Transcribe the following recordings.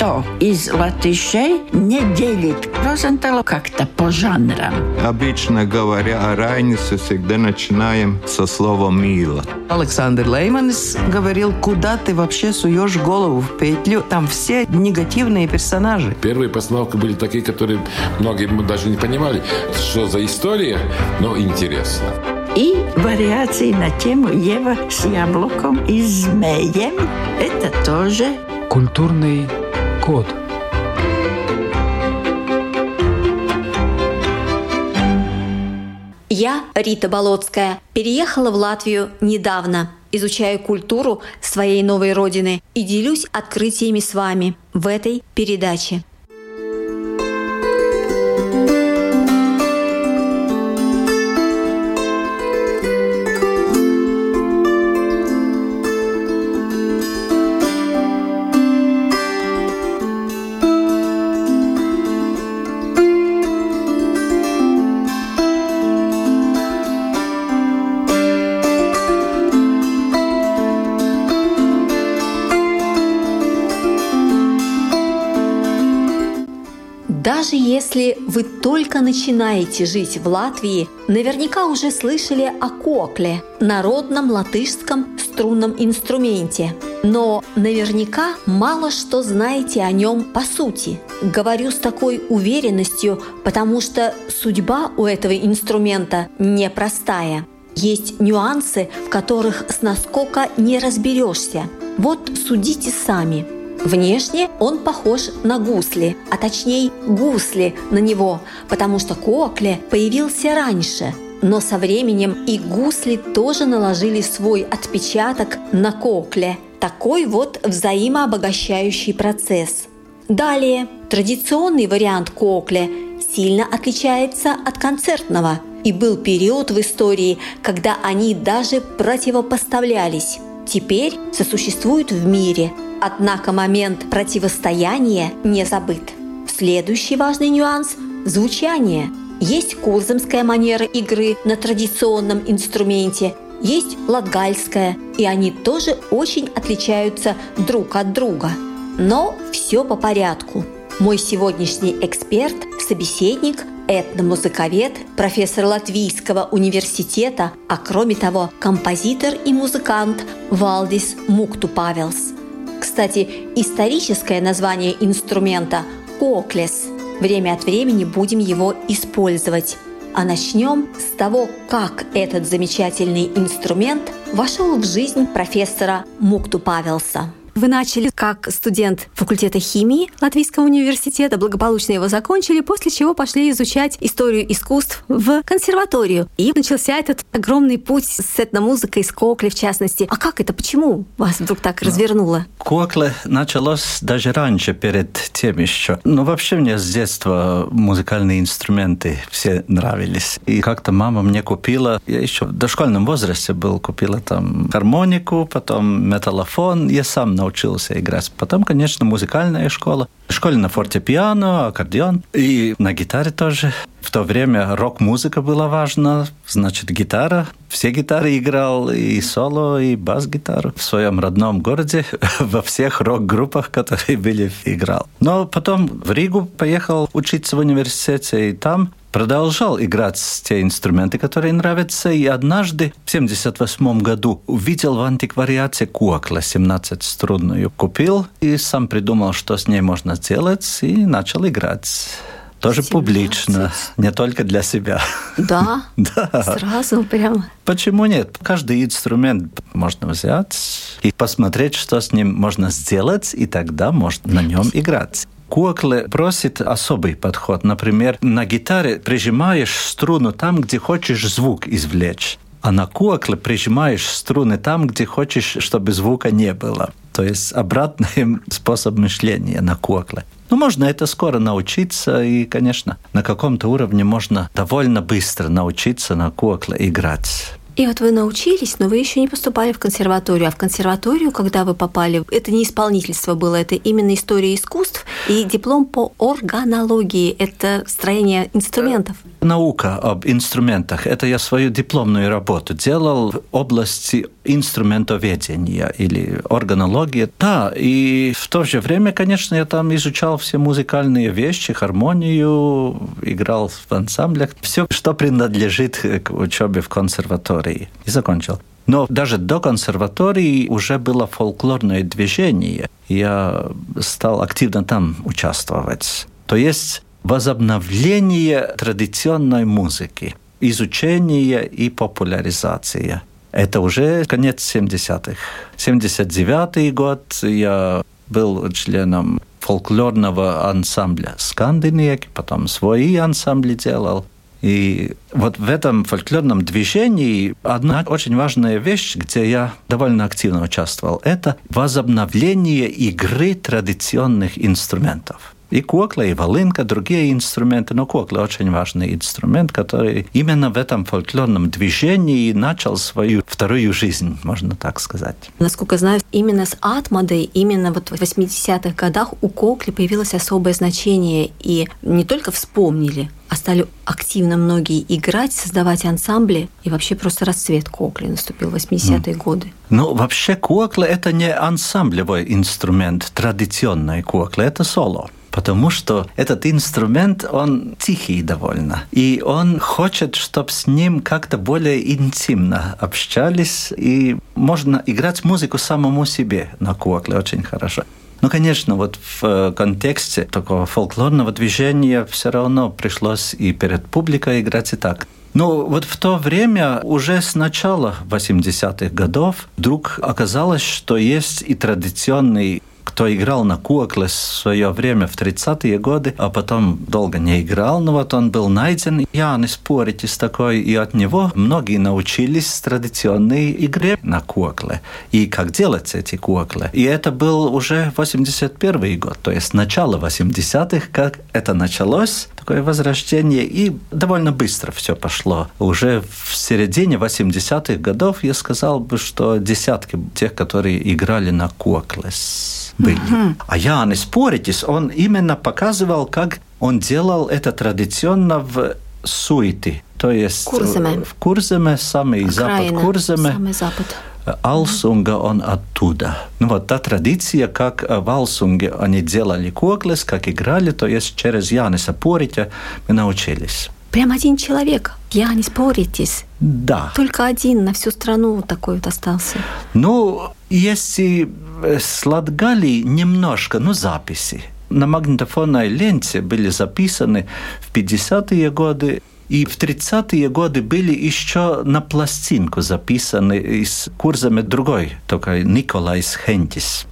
никто из латышей не делит Розенталу как-то по жанрам. Обычно говоря о Райнисе, всегда начинаем со слова «мило». Александр Лейманс говорил, куда ты вообще суешь голову в петлю. Там все негативные персонажи. Первые постановки были такие, которые многие даже не понимали, что за история, но интересно. И вариации на тему Ева с яблоком и змеем. Это тоже Культурный код. Я, Рита Болотская, переехала в Латвию недавно. Изучаю культуру своей новой родины и делюсь открытиями с вами в этой передаче. Даже если вы только начинаете жить в Латвии, наверняка уже слышали о кокле – народном латышском струнном инструменте. Но наверняка мало что знаете о нем по сути. Говорю с такой уверенностью, потому что судьба у этого инструмента непростая. Есть нюансы, в которых с наскока не разберешься. Вот судите сами – Внешне он похож на гусли, а точнее гусли на него, потому что кокле появился раньше. Но со временем и гусли тоже наложили свой отпечаток на кокле. Такой вот взаимообогащающий процесс. Далее, традиционный вариант кокле сильно отличается от концертного. И был период в истории, когда они даже противопоставлялись. Теперь сосуществуют в мире – Однако момент противостояния не забыт. Следующий важный нюанс – звучание. Есть курзамская манера игры на традиционном инструменте, есть латгальская, и они тоже очень отличаются друг от друга. Но все по порядку. Мой сегодняшний эксперт, собеседник, этномузыковед, профессор Латвийского университета, а кроме того композитор и музыкант Валдис Мукту Павелс – кстати, историческое название инструмента – коклес. Время от времени будем его использовать. А начнем с того, как этот замечательный инструмент вошел в жизнь профессора Мукту Павелса. Вы начали как студент факультета химии Латвийского университета, благополучно его закончили, после чего пошли изучать историю искусств в консерваторию. И начался этот огромный путь с этномузыкой, с Кокли в частности. А как это? Почему вас вдруг так развернуло? Кокле началось даже раньше, перед тем еще. Но вообще мне с детства музыкальные инструменты все нравились. И как-то мама мне купила, я еще в дошкольном возрасте был, купила там гармонику, потом металлофон. Я сам научился играть. Потом, конечно, музыкальная школа. В школе на фортепиано, аккордеон и на гитаре тоже. В то время рок-музыка была важна, значит, гитара. Все гитары играл, и соло, и бас-гитару. В своем родном городе во всех рок-группах, которые были, играл. Но потом в Ригу поехал учиться в университете, и там продолжал играть те инструменты, которые нравятся, и однажды в 1978 году увидел в антиквариате куакла 17-струнную, купил и сам придумал, что с ней можно сделать, и начал играть. Тоже 17. публично, не только для себя. Да? да. Сразу прямо. Почему нет? Каждый инструмент можно взять и посмотреть, что с ним можно сделать, и тогда можно на нем играть. Кокле просит особый подход. Например, на гитаре прижимаешь струну там, где хочешь звук извлечь. А на кокле прижимаешь струны там, где хочешь, чтобы звука не было. То есть обратный способ мышления на кокле. Ну, можно это скоро научиться, и, конечно, на каком-то уровне можно довольно быстро научиться на кокле играть. И вот вы научились, но вы еще не поступали в консерваторию. А в консерваторию, когда вы попали, это не исполнительство было, это именно история искусств и диплом по органологии. Это строение инструментов. Наука об инструментах. Это я свою дипломную работу делал в области инструментоведения или органологии. Да, и в то же время, конечно, я там изучал все музыкальные вещи, гармонию, играл в ансамблях. Все, что принадлежит к учебе в консерватории. И закончил. Но даже до консерватории уже было фольклорное движение. Я стал активно там участвовать. То есть возобновление традиционной музыки, изучение и популяризация. Это уже конец 70-х. 79 год я был членом фольклорного ансамбля «Скандинек», потом свои ансамбли делал. И вот в этом фольклорном движении одна очень важная вещь, где я довольно активно участвовал, это возобновление игры традиционных инструментов. И кукла, и волынка, другие инструменты. Но кукла очень важный инструмент, который именно в этом фольклорном движении начал свою вторую жизнь, можно так сказать. Насколько знаю, именно с Атмадой, именно вот в 80-х годах у кокли появилось особое значение. И не только вспомнили, а стали активно многие играть, создавать ансамбли, и вообще просто расцвет кокли наступил в 80-е mm. годы. Ну, вообще кукла – это не ансамблевой инструмент, традиционная кукла, это соло потому что этот инструмент, он тихий довольно. И он хочет, чтобы с ним как-то более интимно общались, и можно играть музыку самому себе на кукле очень хорошо. Ну, конечно, вот в э, контексте такого фольклорного движения все равно пришлось и перед публикой играть и так. Ну, вот в то время, уже с начала 80-х годов, вдруг оказалось, что есть и традиционный кто играл на кукле в свое время в 30-е годы, а потом долго не играл, но вот он был найден. Янис Поритис такой, и от него многие научились традиционной игре на кукле и как делать эти куклы. И это был уже 81 год, то есть начало 80-х, как это началось, такое возрождение, и довольно быстро все пошло. Уже в середине 80-х годов я сказал бы, что десятки тех, которые играли на куклес были. Угу. А Янис Поритис, он именно показывал, как он делал это традиционно в суете. То есть Курземе. в Курземе, самый Окраина, запад Курземе. Самый запад. Алсунга он оттуда. Ну вот та традиция, как в Алсунге они делали коклес, как играли, то есть через Яниса Поритя мы научились. Прям один человек. Я не споритесь. Да. Только один на всю страну такой вот остался. Ну, если с Латгалии немножко, ну, записи. На магнитофонной ленте были записаны в 50-е годы и в 30-е годы были еще на пластинку записаны из курсами другой, только Николайс Хентис.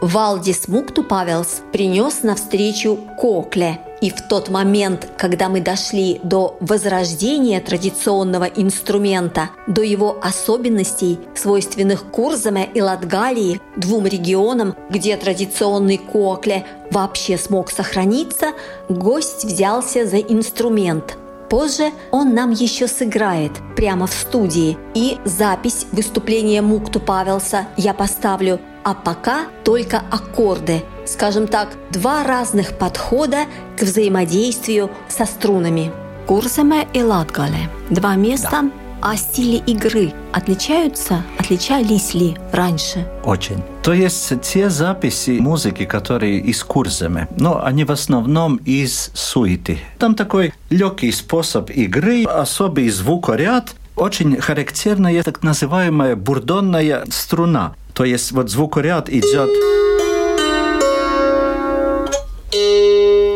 Валдис Мукту Павелс принес навстречу Кокле. И в тот момент, когда мы дошли до возрождения традиционного инструмента, до его особенностей, свойственных Курзаме и Латгалии, двум регионам, где традиционный кокле вообще смог сохраниться, гость взялся за инструмент – Позже он нам еще сыграет прямо в студии. И запись выступления Мукту Павелса я поставлю а пока только аккорды. Скажем так, два разных подхода к взаимодействию со струнами. Курсаме и Латгале. Два места, да. а стили игры отличаются, отличались ли раньше? Очень. То есть те записи музыки, которые из Курземе, но они в основном из суеты. Там такой легкий способ игры, особый звукоряд, очень характерная так называемая бурдонная струна. То есть вот звукоряд идет...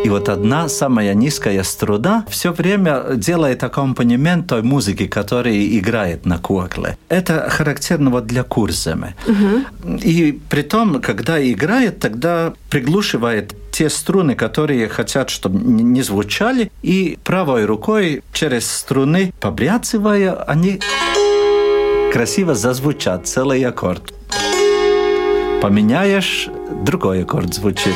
И вот одна самая низкая струна все время делает аккомпанемент той музыки, которая играет на кукле. Это характерно вот для курземы. Угу. И при том, когда играет, тогда приглушивает те струны, которые хотят, чтобы не звучали, и правой рукой через струны, побряцывая, они красиво зазвучат целый аккорд. Поменяешь, другой аккорд звучит.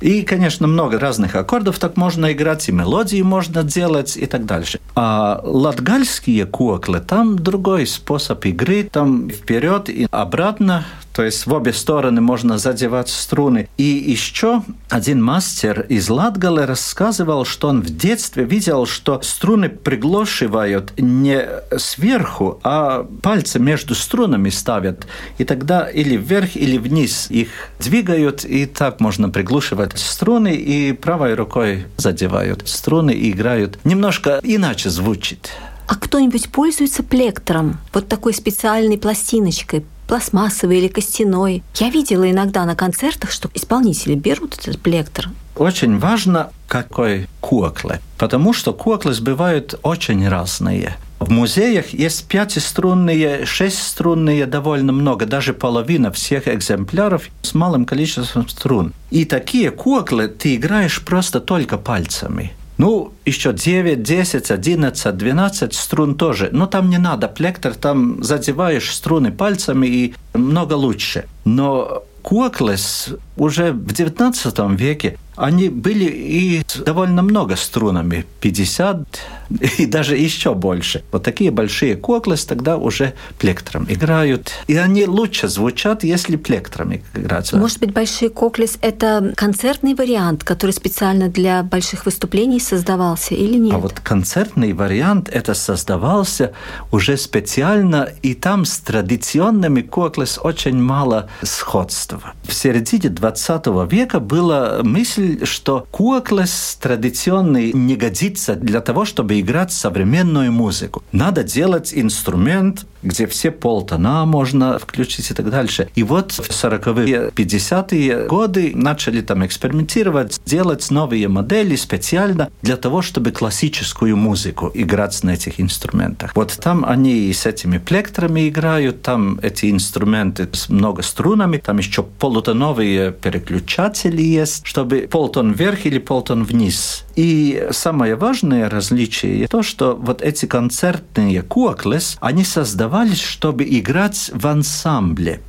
И, конечно, много разных аккордов так можно играть, и мелодии можно делать, и так дальше. А латгальские куклы, там другой способ игры, там вперед и обратно, то есть в обе стороны можно задевать струны. И еще один мастер из Латгалы рассказывал, что он в детстве видел, что струны приглушивают не сверху, а пальцы между струнами ставят. И тогда или вверх, или вниз их двигают, и так можно приглушивать струны, и правой рукой задевают струны и играют. Немножко иначе звучит. А кто-нибудь пользуется плектором, вот такой специальной пластиночкой, пластмассовый или костяной. Я видела иногда на концертах, что исполнители берут этот плектор. Очень важно, какой куклы, потому что куклы бывают очень разные. В музеях есть пятиструнные, шестиструнные довольно много, даже половина всех экземпляров с малым количеством струн. И такие куклы ты играешь просто только пальцами. Ну, еще 9, 10, 11, 12 струн тоже. Но там не надо плектор, там задеваешь струны пальцами и много лучше. Но Коклес уже в XIX веке они были и довольно много струнами, 50 и даже еще больше. Вот такие большие коклес тогда уже плектром играют. И они лучше звучат, если плектром играть. Может быть, большие коклес – это концертный вариант, который специально для больших выступлений создавался или нет? А вот концертный вариант это создавался уже специально, и там с традиционными коклес очень мало сходства. В середине 20 века была мысль, что коклес традиционный не годится для того, чтобы играть современную музыку. Надо делать инструмент, где все полтона можно включить и так дальше. И вот в 40-е, 50-е годы начали там экспериментировать, делать новые модели специально для того, чтобы классическую музыку играть на этих инструментах. Вот там они с этими плектрами играют, там эти инструменты с много струнами, там еще полутоновые переключатели есть, чтобы полтон вверх или полтон вниз. И самое важное различие то, что вот эти концертные куклес, они создавались, чтобы играть в ансамбле.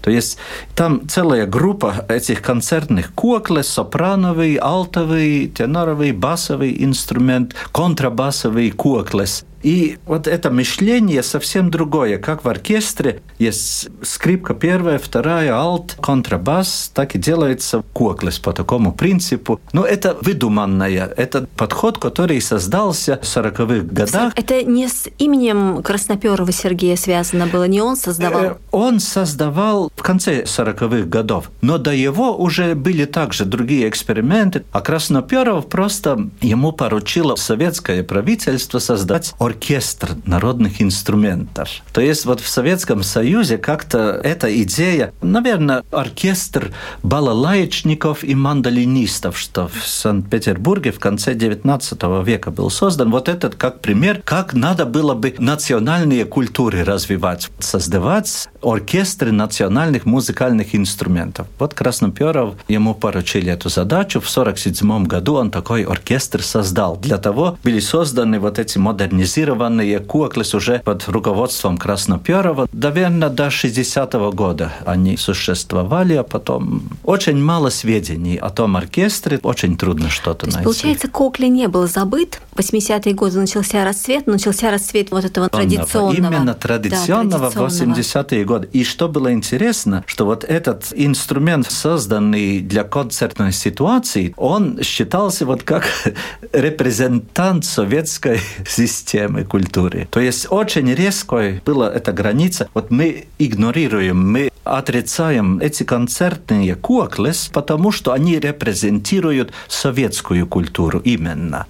То есть там целая группа этих концертных куклес, сопрановый, алтовый, теноровый, басовый инструмент, контрабасовый куклес. И вот это мышление совсем другое. Как в оркестре есть скрипка первая, вторая, алт, контрабас, так и делается коклес по такому принципу. Но это выдуманное, это подход, который создался в 40-х годах. Это не с именем Красноперова Сергея связано было, не он создавал? Э, он создавал в конце 40-х годов, но до его уже были также другие эксперименты, а Красноперов просто ему поручило советское правительство создать оркестр народных инструментов. То есть вот в Советском Союзе как-то эта идея, наверное, оркестр балалаечников и мандолинистов, что в Санкт-Петербурге в конце XIX века был создан. Вот этот как пример, как надо было бы национальные культуры развивать, создавать оркестры национальных музыкальных инструментов. Вот Красноперов ему поручили эту задачу. В 1947 году он такой оркестр создал. Для того были созданы вот эти модернизированные модифицированные куклы уже под руководством Красноперова. Наверное, до 60-го года они существовали, а потом очень мало сведений о том оркестре, очень трудно что-то найти. Получается, Кокли не был забыт. В 80-е годы начался расцвет, начался расцвет вот этого традиционного. Именно традиционного, да, традиционного. в 80-е годы. И что было интересно, что вот этот инструмент, созданный для концертной ситуации, он считался вот как репрезентант советской системы системы культуры. То есть очень резко была эта граница. Вот мы игнорируем, мы отрицаем эти концертные куклес, потому что они репрезентируют советскую культуру именно.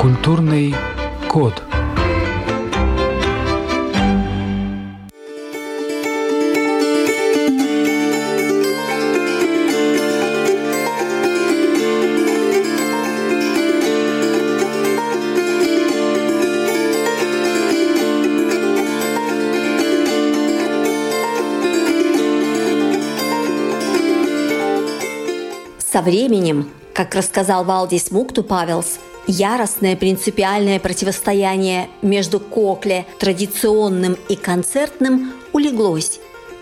Культурный код – Со временем, как рассказал Валдис Мукту Павелс, яростное принципиальное противостояние между кокле традиционным и концертным улеглось,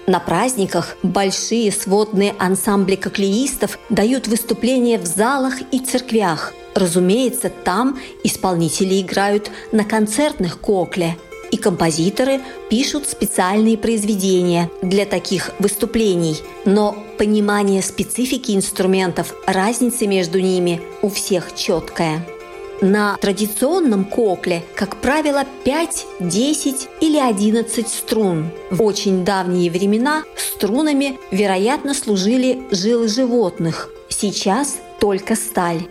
На праздниках большие сводные ансамбли коклеистов дают выступления в залах и церквях. Разумеется, там исполнители играют на концертных кокле, и композиторы пишут специальные произведения для таких выступлений. Но понимание специфики инструментов, разницы между ними у всех четкая. На традиционном кокле, как правило, 5, 10 или 11 струн. В очень давние времена струнами, вероятно, служили жилы животных. Сейчас только сталь.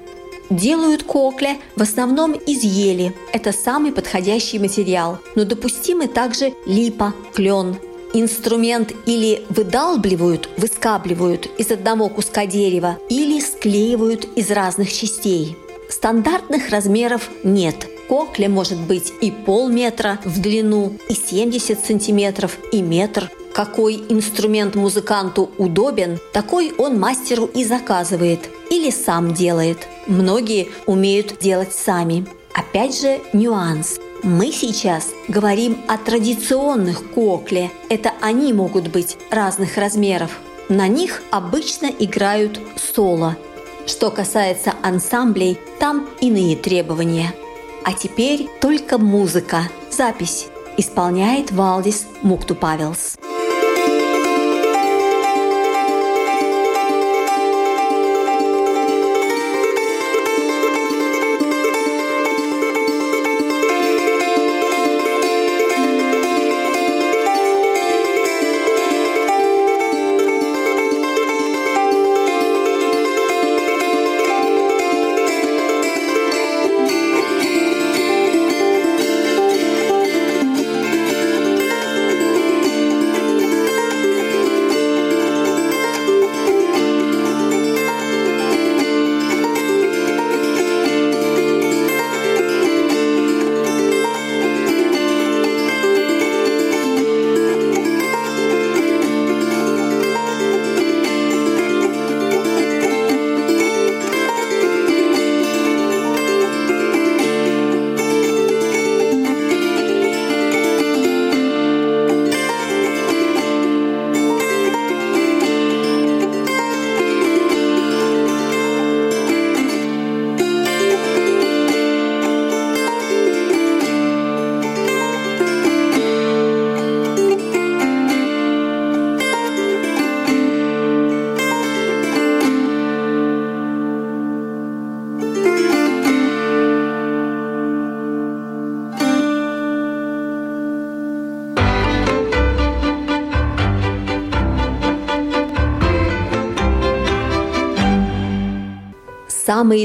Делают кокля в основном из ели. Это самый подходящий материал. Но допустимы также липа, клен. Инструмент или выдалбливают, выскабливают из одного куска дерева, или склеивают из разных частей. Стандартных размеров нет. Кокля может быть и полметра в длину, и 70 сантиметров, и метр. Какой инструмент музыканту удобен, такой он мастеру и заказывает или сам делает. Многие умеют делать сами. Опять же, нюанс. Мы сейчас говорим о традиционных кокле. Это они могут быть разных размеров. На них обычно играют соло – что касается ансамблей, там иные требования. А теперь только музыка, запись. Исполняет Валдис Муктупавелс. Самые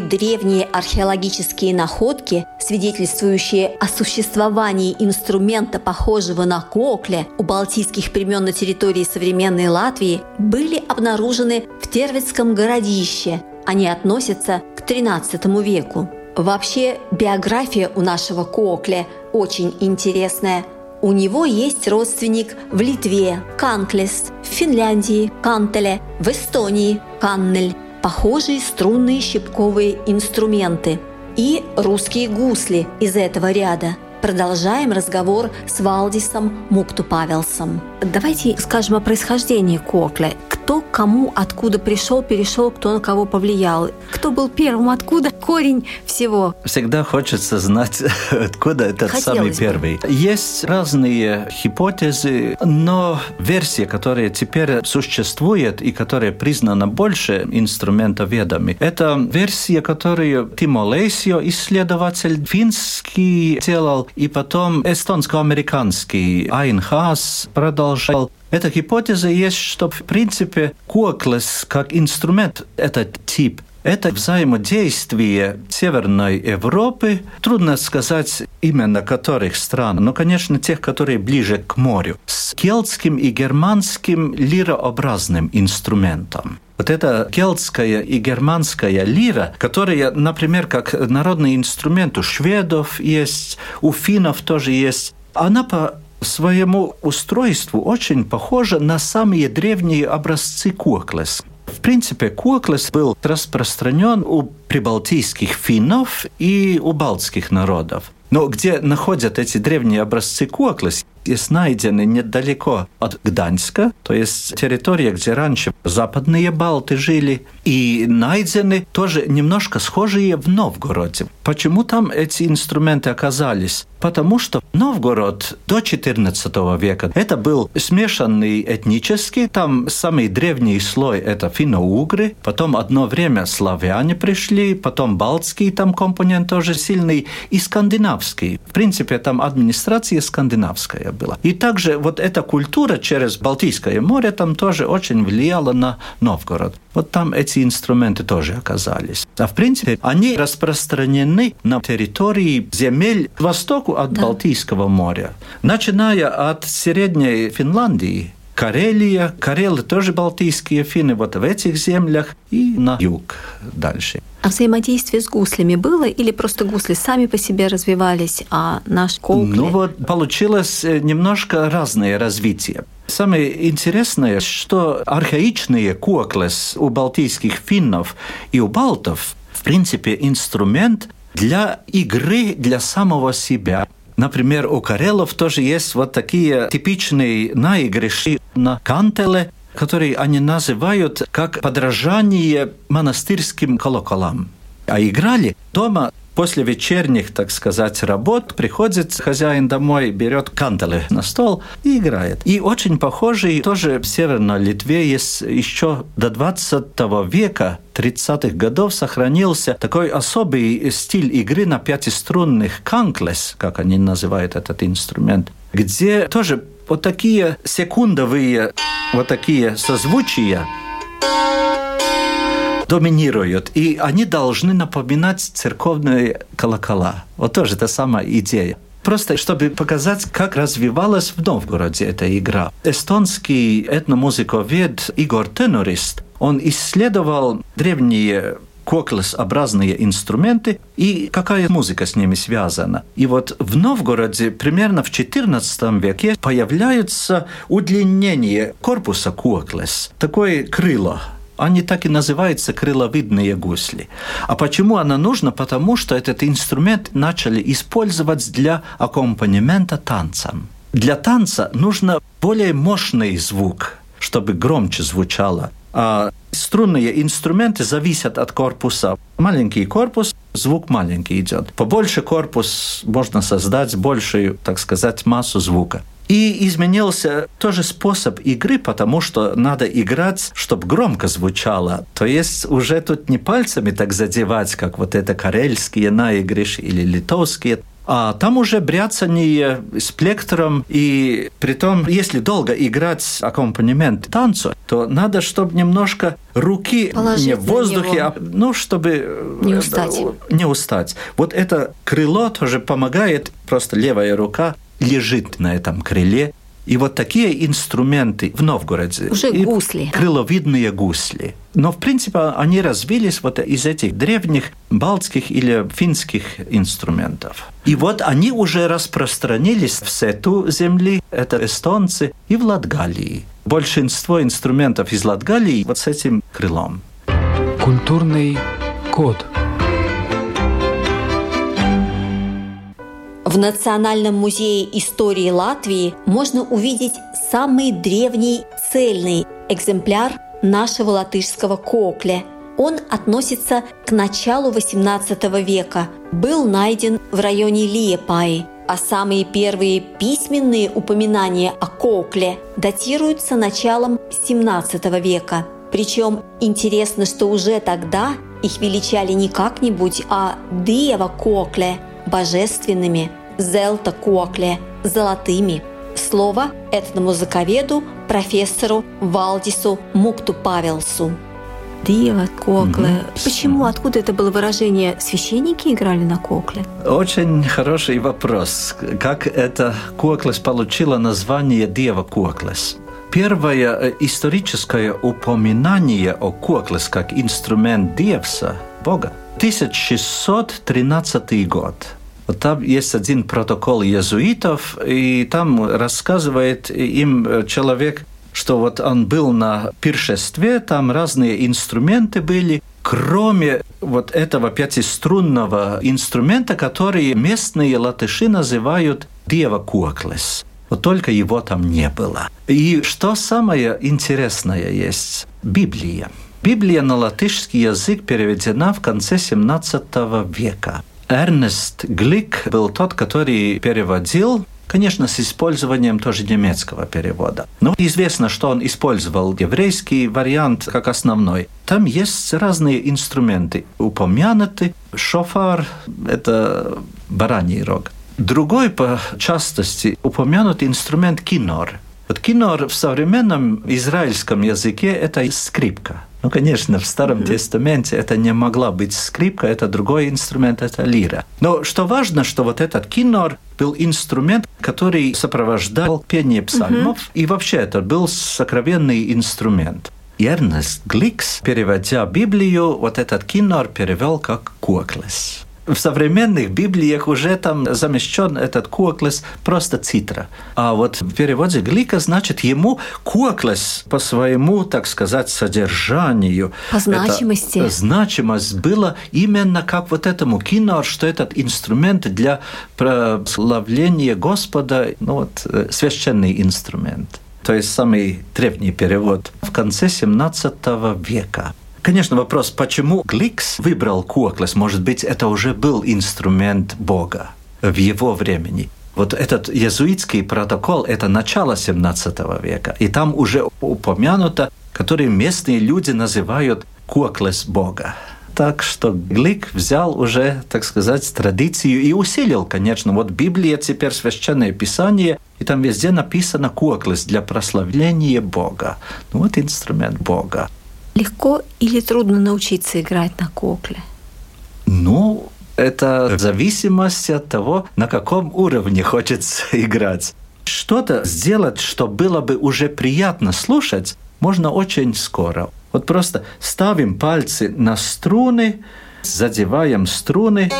древние археологические находки, свидетельствующие о существовании инструмента, похожего на кокле, у балтийских племен на территории современной Латвии, были обнаружены в Тервицком городище. Они относятся к XIII веку. Вообще, биография у нашего кокля очень интересная – у него есть родственник в Литве – Канклес, в Финляндии – Кантеле, в Эстонии – Каннель, похожие струнные щипковые инструменты и русские гусли из этого ряда. Продолжаем разговор с Валдисом Муктупавелсом. Давайте скажем о происхождении кокля кто кому откуда пришел, перешел, кто на кого повлиял. Кто был первым, откуда корень всего. Всегда хочется знать, откуда этот Хотелось самый бы. первый. Есть разные гипотезы, но версия, которая теперь существует и которая признана больше инструментоведами, это версия, которую Тимо Лейсио, исследователь финский, делал, и потом эстонско-американский Айн Хаас продолжал эта гипотеза есть, что в принципе коклес как инструмент, этот тип это взаимодействие Северной Европы, трудно сказать именно которых стран, но, конечно, тех, которые ближе к морю, с кельтским и германским лирообразным инструментом. Вот эта кельтская и германская лира, которая, например, как народный инструмент у шведов есть, у финнов тоже есть, она по своему устройству очень похожа на самые древние образцы коклес. В принципе, коклес был распространен у прибалтийских финнов и у балтских народов. Но где находят эти древние образцы коклес, есть найдены недалеко от Гданьска, то есть территория, где раньше западные балты жили, и найдены тоже немножко схожие в Новгороде. Почему там эти инструменты оказались? Потому что Новгород до XIV века это был смешанный этнический, там самый древний слой это финно-угры, потом одно время славяне пришли, потом балтский там компонент тоже сильный и скандинавский. В принципе, там администрация скандинавская была. И также вот эта культура через Балтийское море там тоже очень влияла на Новгород. Вот там эти инструменты тоже оказались. А в принципе, они распространены на территории земель к востоку от да. Балтийского моря. Начиная от Средней Финляндии, Карелия, Карелы тоже балтийские финны, вот в этих землях и на юг дальше. А взаимодействие с гуслями было или просто гусли сами по себе развивались, а наш коукли... Ну вот получилось э, немножко разное развитие. Самое интересное, что архаичные коклес у балтийских финнов и у балтов в принципе инструмент для игры для самого себя. Например, у карелов тоже есть вот такие типичные наигрыши на кантеле, которые они называют как подражание монастырским колоколам. А играли дома после вечерних, так сказать, работ приходит хозяин домой, берет кантелы на стол и играет. И очень похожий тоже в Северной Литве есть еще до 20 века 30-х годов сохранился такой особый стиль игры на пятиструнных канклес, как они называют этот инструмент, где тоже вот такие секундовые, вот такие созвучия доминируют, и они должны напоминать церковные колокола. Вот тоже та самая идея. Просто чтобы показать, как развивалась в Новгороде эта игра. Эстонский этномузыковед Игорь Тенорист, он исследовал древние коклесобразные инструменты и какая музыка с ними связана. И вот в Новгороде примерно в XIV веке появляются удлинение корпуса коклес, такое крыло – они так и называются крыловидные гусли. А почему она нужна? Потому что этот инструмент начали использовать для аккомпанемента танцам. Для танца нужно более мощный звук, чтобы громче звучало. А струнные инструменты зависят от корпуса. Маленький корпус, звук маленький идет. Побольше корпус можно создать большую, так сказать, массу звука. И изменился тоже способ игры, потому что надо играть, чтобы громко звучало. То есть уже тут не пальцами так задевать, как вот это карельские наигрыши или литовские, а там уже бряцание с плектором, и при том, если долго играть аккомпанемент танцу, то надо, чтобы немножко руки Положить не в воздухе, а, ну, чтобы э, не устать. не устать. Вот это крыло тоже помогает, просто левая рука лежит на этом крыле. И вот такие инструменты в Новгороде. Уже и гусли. Крыловидные гусли. Но, в принципе, они развились вот из этих древних балтских или финских инструментов. И вот они уже распространились в сету земли, это эстонцы, и в Латгалии. Большинство инструментов из Латгалии вот с этим крылом. Культурный код – В Национальном музее истории Латвии можно увидеть самый древний цельный экземпляр нашего латышского кокля. Он относится к началу XVIII века, был найден в районе Лиепаи, а самые первые письменные упоминания о кокле датируются началом XVII века. Причем интересно, что уже тогда их величали не как-нибудь, а Дева Кокле – божественными, зелта кокле, золотыми. Слово этномузыковеду профессору Валдису Мукту Павелсу. Дева, кокле. Угу. Почему, откуда это было выражение? Священники играли на кокле? Очень хороший вопрос. Как это коклес получило название Дева коклес? Первое э, историческое упоминание о коклес как инструмент Девса, Бога, 1613 год. Вот там есть один протокол иезуитов, и там рассказывает им человек, что вот он был на пиршестве, там разные инструменты были, кроме вот этого пятиструнного инструмента, который местные латыши называют дева куаклес. Вот только его там не было. И что самое интересное есть? Библия. Библия на латышский язык переведена в конце 17 века. Эрнест Глик был тот, который переводил Конечно, с использованием тоже немецкого перевода. Но известно, что он использовал еврейский вариант как основной. Там есть разные инструменты. Упомянуты шофар – это бараний рог. Другой по частости упомянут инструмент кинор. Вот кинор в современном израильском языке – это скрипка. Ну, конечно, в Старом mm-hmm. Тестаменте это не могла быть скрипка, это другой инструмент, это лира. Но что важно, что вот этот кинор был инструмент, который сопровождал пение псальмов, mm-hmm. и вообще это был сокровенный инструмент. Ернест Гликс, переводя Библию, вот этот кинор перевел как «коклес» в современных Библиях уже там замещен этот коклес просто цитра. А вот в переводе Глика значит ему коклес по своему, так сказать, содержанию. По значимости. Значимость была именно как вот этому кино, что этот инструмент для прославления Господа, ну вот, э, священный инструмент. То есть самый древний перевод в конце 17 века. Конечно, вопрос, почему Гликс выбрал коклес? Может быть, это уже был инструмент Бога в его времени. Вот этот иезуитский протокол – это начало 17 века. И там уже упомянуто, который местные люди называют коклес Бога. Так что Глик взял уже, так сказать, традицию и усилил, конечно. Вот Библия теперь священное писание, и там везде написано коклес для прославления Бога. Ну вот инструмент Бога. Легко или трудно научиться играть на кокле? Ну, это в зависимости от того, на каком уровне хочется играть. Что-то сделать, что было бы уже приятно слушать, можно очень скоро. Вот просто ставим пальцы на струны, задеваем струны.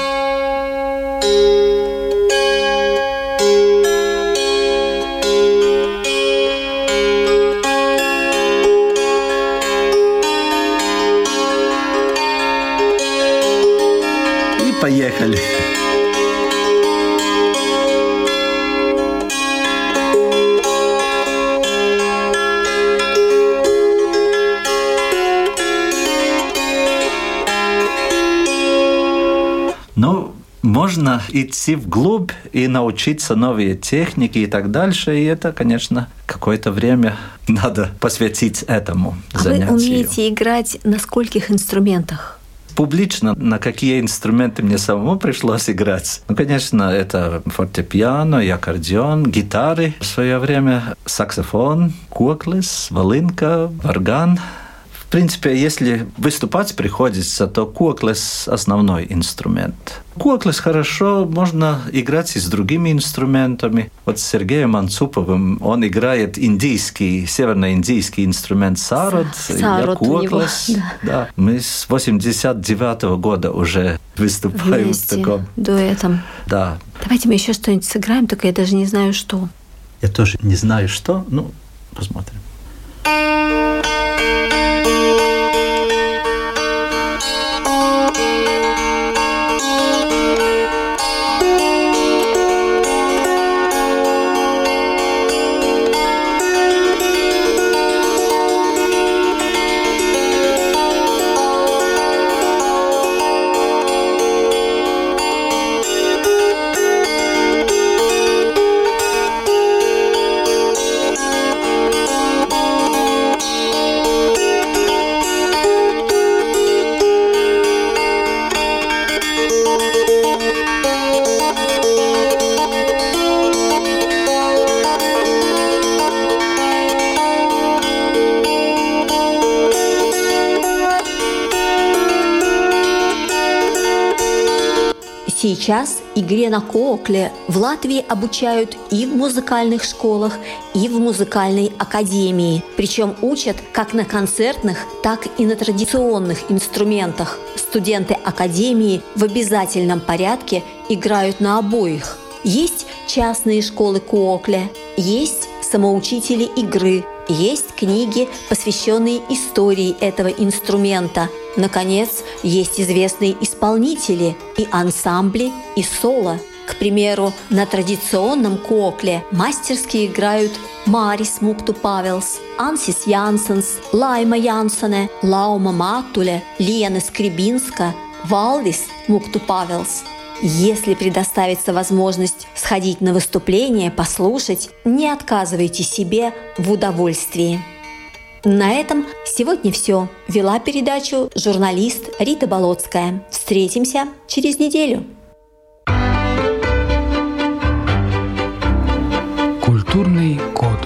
Идти вглубь и научиться новые техники и так дальше. И это, конечно, какое-то время надо посвятить этому а занятию. Вы умеете играть на скольких инструментах? публично, на какие инструменты мне самому пришлось играть. Ну, конечно, это фортепиано и аккордеон, гитары в свое время, саксофон, коклес, волынка, варган – принципе, если выступать приходится, то куаклес – основной инструмент. Куаклес хорошо можно играть и с другими инструментами. Вот с Сергеем Анцуповым он играет индийский, северноиндийский инструмент сарод. Сарод я куаклес. Да. да. Мы с 89 -го года уже выступаем Вместе, в таком. дуэтом. Да. Давайте мы еще что-нибудь сыграем, только я даже не знаю, что. Я тоже не знаю, что. Ну, посмотрим. Música Сейчас игре на кокле в Латвии обучают и в музыкальных школах, и в музыкальной академии. Причем учат как на концертных, так и на традиционных инструментах. Студенты академии в обязательном порядке играют на обоих. Есть частные школы кокле, есть самоучители игры, есть книги, посвященные истории этого инструмента. Наконец, есть известные исполнители и ансамбли, и соло. К примеру, на традиционном кокле мастерски играют Марис Мукту Павелс, Ансис Янсенс, Лайма Янсене, Лаума Матуле, Лена Скребинска, Валдис Мукту Павелс – если предоставится возможность сходить на выступление, послушать, не отказывайте себе в удовольствии. На этом сегодня все. Вела передачу журналист Рита Болотская. Встретимся через неделю. Культурный код.